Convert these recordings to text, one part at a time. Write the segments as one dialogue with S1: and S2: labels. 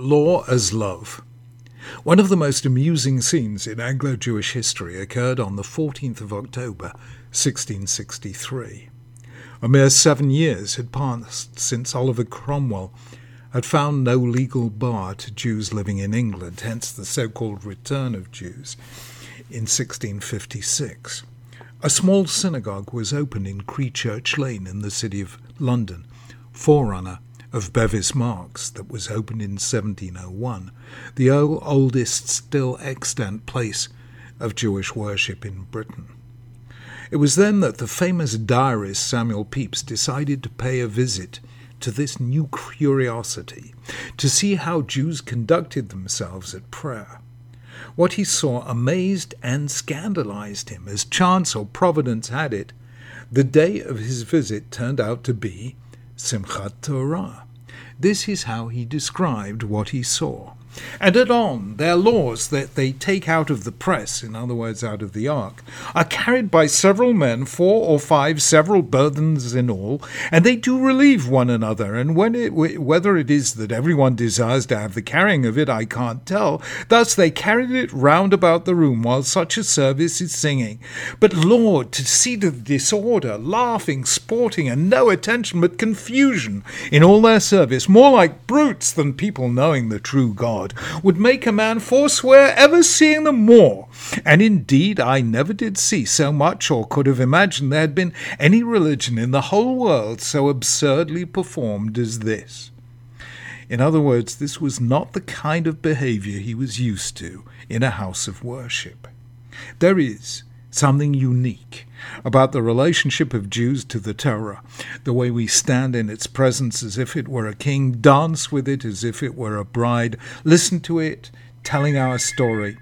S1: Law as Love. One of the most amusing scenes in Anglo Jewish history occurred on the 14th of October, 1663. A mere seven years had passed since Oliver Cromwell had found no legal bar to Jews living in England, hence the so called return of Jews in 1656. A small synagogue was opened in Church Lane in the city of London, forerunner of Bevis Marks that was opened in 1701, the oldest still extant place of Jewish worship in Britain. It was then that the famous diarist Samuel Pepys decided to pay a visit to this new curiosity, to see how Jews conducted themselves at prayer. What he saw amazed and scandalized him. As chance or providence had it, the day of his visit turned out to be Simchat Torah. This is how he described what he saw. And anon, their laws that they take out of the press, in other words, out of the ark, are carried by several men, four or five, several burthens in all, and they do relieve one another. And when it, whether it is that everyone desires to have the carrying of it, I can't tell. Thus they carried it round about the room while such a service is singing. But Lord, to see the disorder, laughing, sporting, and no attention but confusion in all their service, more like brutes than people knowing the true God. God would make a man forswear ever seeing them more. And indeed, I never did see so much or could have imagined there had been any religion in the whole world so absurdly performed as this. In other words, this was not the kind of behavior he was used to in a house of worship. There is, something unique about the relationship of Jews to the Torah, the way we stand in its presence as if it were a king, dance with it as if it were a bride, listen to it telling our story,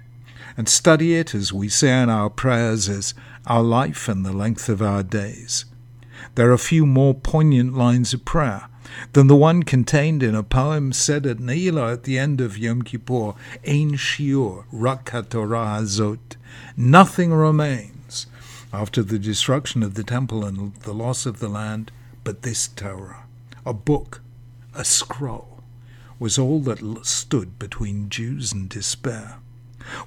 S1: and study it as we say in our prayers as our life and the length of our days. There are few more poignant lines of prayer than the one contained in a poem said at Ne'ilah at the end of Yom Kippur, Ein Shiur, Rak HaTorah Hazot. Nothing remains after the destruction of the temple and the loss of the land but this Torah. A book, a scroll, was all that stood between Jews and despair.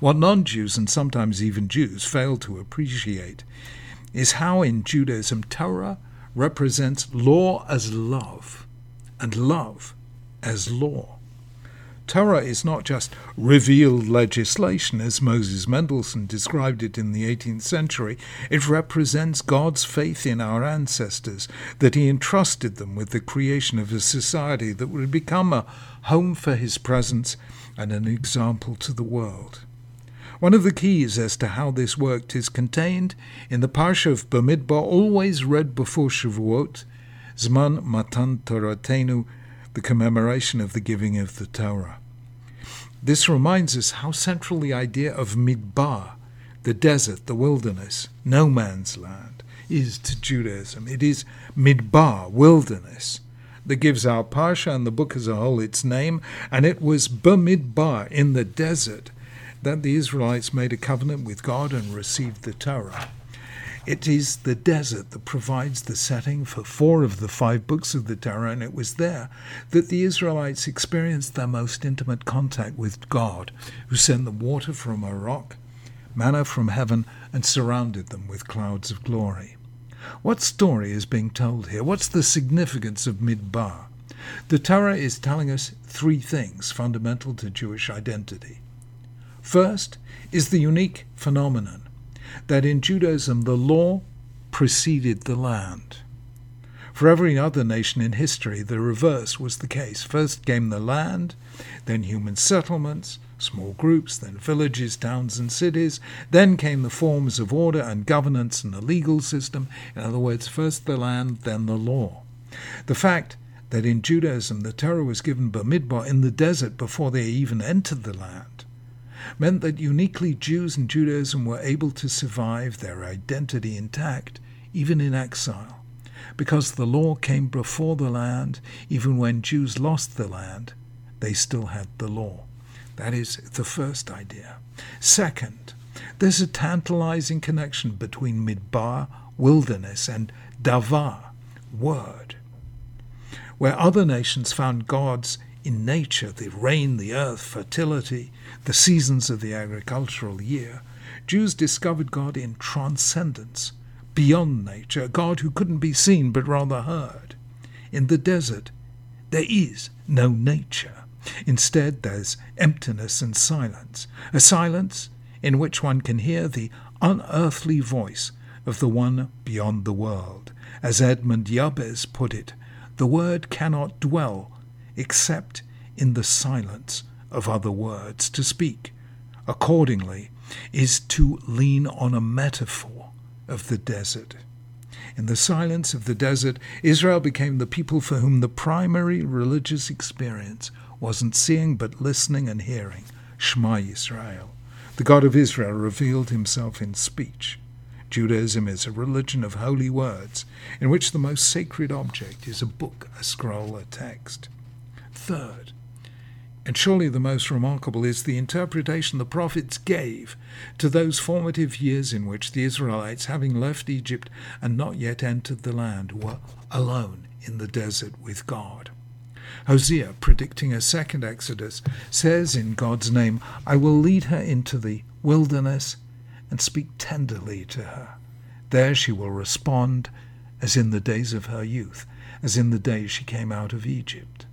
S1: What non Jews and sometimes even Jews fail to appreciate is how in Judaism Torah represents law as love and love as law. Torah is not just revealed legislation, as Moses Mendelssohn described it in the 18th century. It represents God's faith in our ancestors, that He entrusted them with the creation of a society that would become a home for His presence and an example to the world. One of the keys as to how this worked is contained in the Parsha of Bamidbar, always read before Shavuot, Zman Matan Toratenu, the commemoration of the giving of the Torah. This reminds us how central the idea of Midbar, the desert, the wilderness, no man's land, is to Judaism. It is Midbar, wilderness, that gives our Parsha and the book as a whole its name, and it was Bamidbar, in the desert, that the Israelites made a covenant with God and received the Torah. It is the desert that provides the setting for four of the five books of the Torah, and it was there that the Israelites experienced their most intimate contact with God, who sent them water from a rock, manna from heaven, and surrounded them with clouds of glory. What story is being told here? What's the significance of Midbar? The Torah is telling us three things fundamental to Jewish identity. First is the unique phenomenon that in Judaism the law preceded the land. For every other nation in history, the reverse was the case. First came the land, then human settlements, small groups, then villages, towns, and cities. Then came the forms of order and governance and the legal system. In other words, first the land, then the law. The fact that in Judaism the Torah was given Bamidbar in the desert before they even entered the land meant that uniquely Jews and Judaism were able to survive their identity intact, even in exile. Because the law came before the land, even when Jews lost the land, they still had the law. That is the first idea. Second, there's a tantalizing connection between midbar, wilderness, and davar, word. Where other nations found gods in nature, the rain, the earth, fertility, the seasons of the agricultural year, Jews discovered God in transcendence, beyond nature, God who couldn't be seen but rather heard. In the desert, there is no nature. Instead, there's emptiness and silence, a silence in which one can hear the unearthly voice of the one beyond the world. As Edmond Jabès put it, the word cannot dwell except in the silence of other words. To speak, accordingly, is to lean on a metaphor of the desert. In the silence of the desert, Israel became the people for whom the primary religious experience wasn't seeing but listening and hearing. Shema Israel. The God of Israel revealed himself in speech. Judaism is a religion of holy words, in which the most sacred object is a book, a scroll, a text. Third, and surely the most remarkable is the interpretation the prophets gave to those formative years in which the Israelites, having left Egypt and not yet entered the land, were alone in the desert with God. Hosea, predicting a second Exodus, says in God's name, I will lead her into the wilderness and speak tenderly to her. There she will respond as in the days of her youth, as in the days she came out of Egypt.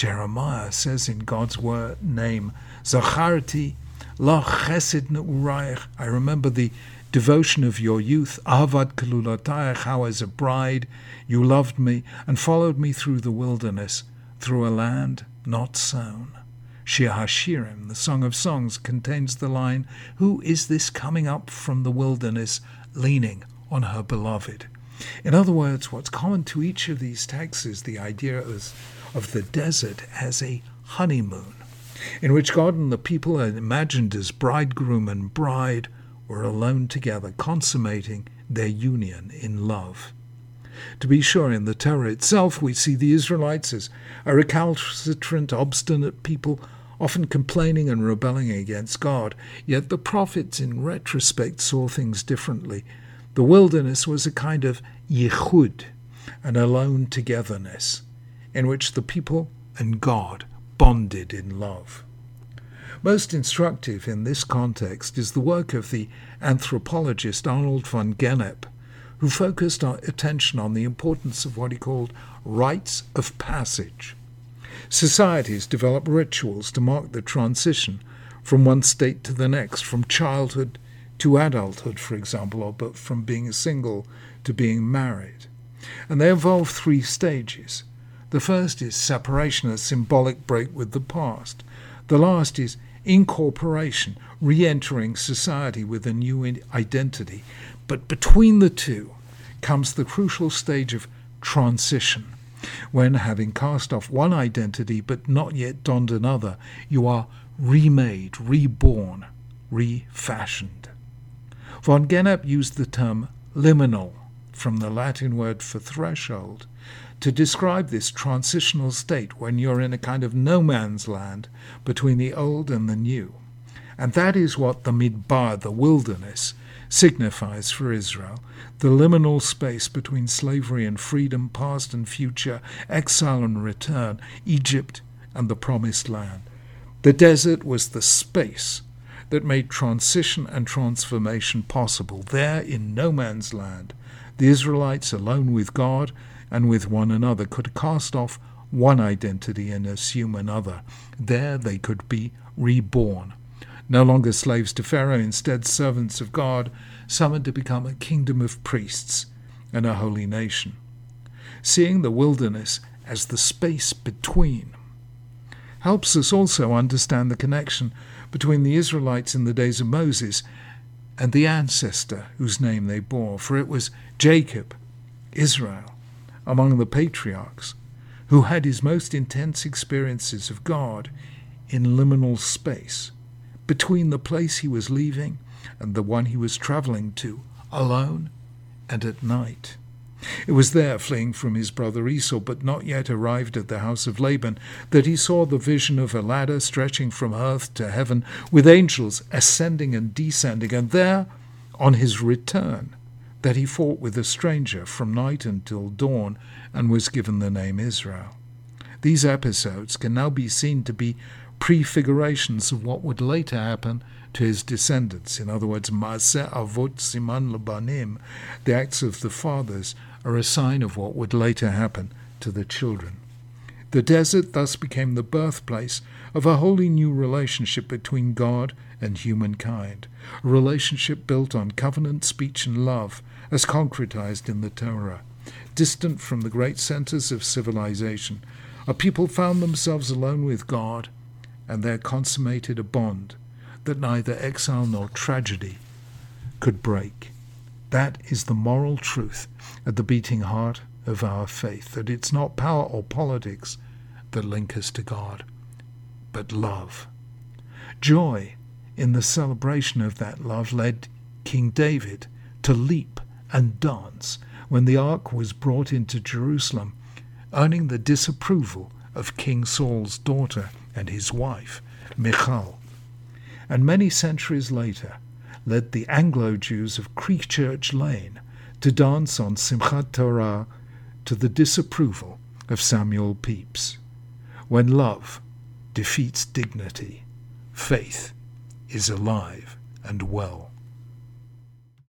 S1: Jeremiah says in God's word name, Zacharti la chesed ne'urayich. I remember the devotion of your youth, Avad kalulatayach, how as a bride you loved me and followed me through the wilderness, through a land not sown. Shir Hashirim, the Song of Songs, contains the line, Who is this coming up from the wilderness, leaning on her beloved? In other words, what's common to each of these texts is the idea of, of the desert as a honeymoon, in which God and the people imagined as bridegroom and bride were alone together, consummating their union in love. To be sure, in the Torah itself, we see the Israelites as a recalcitrant, obstinate people often complaining and rebelling against God. Yet the prophets, in retrospect, saw things differently. The wilderness was a kind of yichud, an alone togetherness, in which the people and God bonded in love. Most instructive in this context is the work of the anthropologist Arnold van Gennep, who focused our attention on the importance of what he called rites of passage. Societies develop rituals to mark the transition from one state to the next, from childhood to adulthood, for example, or but from being single to being married. And they involve three stages. The first is separation, a symbolic break with the past. The last is incorporation, re entering society with a new identity. But between the two comes the crucial stage of transition when, having cast off one identity but not yet donned another, you are remade, reborn, refashioned. Van Gennep used the term liminal, from the Latin word for threshold, to describe this transitional state when you're in a kind of no man's land between the old and the new. And that is what the midbar, the wilderness, signifies for Israel the liminal space between slavery and freedom, past and future, exile and return, Egypt and the Promised Land. The desert was the space that made transition and transformation possible. There, in no man's land, the Israelites, alone with God and with one another, could cast off one identity and assume another. There they could be reborn no longer slaves to Pharaoh, instead servants of God, summoned to become a kingdom of priests and a holy nation. Seeing the wilderness as the space between helps us also understand the connection between the Israelites in the days of Moses and the ancestor whose name they bore, for it was Jacob, Israel, among the patriarchs, who had his most intense experiences of God in liminal space between the place he was leaving and the one he was travelling to, alone and at night. It was there, fleeing from his brother Esau, but not yet arrived at the house of Laban, that he saw the vision of a ladder stretching from earth to heaven, with angels ascending and descending, and there, on his return, that he fought with a stranger from night until dawn, and was given the name Israel. These episodes can now be seen to be prefigurations of what would later happen to his descendants. In other words, Maaseh Avot Siman Labanim, the acts of the fathers, are a sign of what would later happen to the children. The desert thus became the birthplace of a wholly new relationship between God and humankind, a relationship built on covenant, speech, and love, as concretized in the Torah. Distant from the great centers of civilization, a people found themselves alone with God, and there consummated a bond that neither exile nor tragedy could break. That is the moral truth at the beating heart of our faith, that it's not power or politics that link us to God, but love. Joy in the celebration of that love led King David to leap and dance when the ark was brought into Jerusalem, earning the disapproval of King Saul's daughter and his wife, Michal. And many centuries later, led the Anglo Jews of Creechurch Lane to dance on Simchat Torah to the disapproval of Samuel Pepys. When love defeats dignity, faith is alive and well.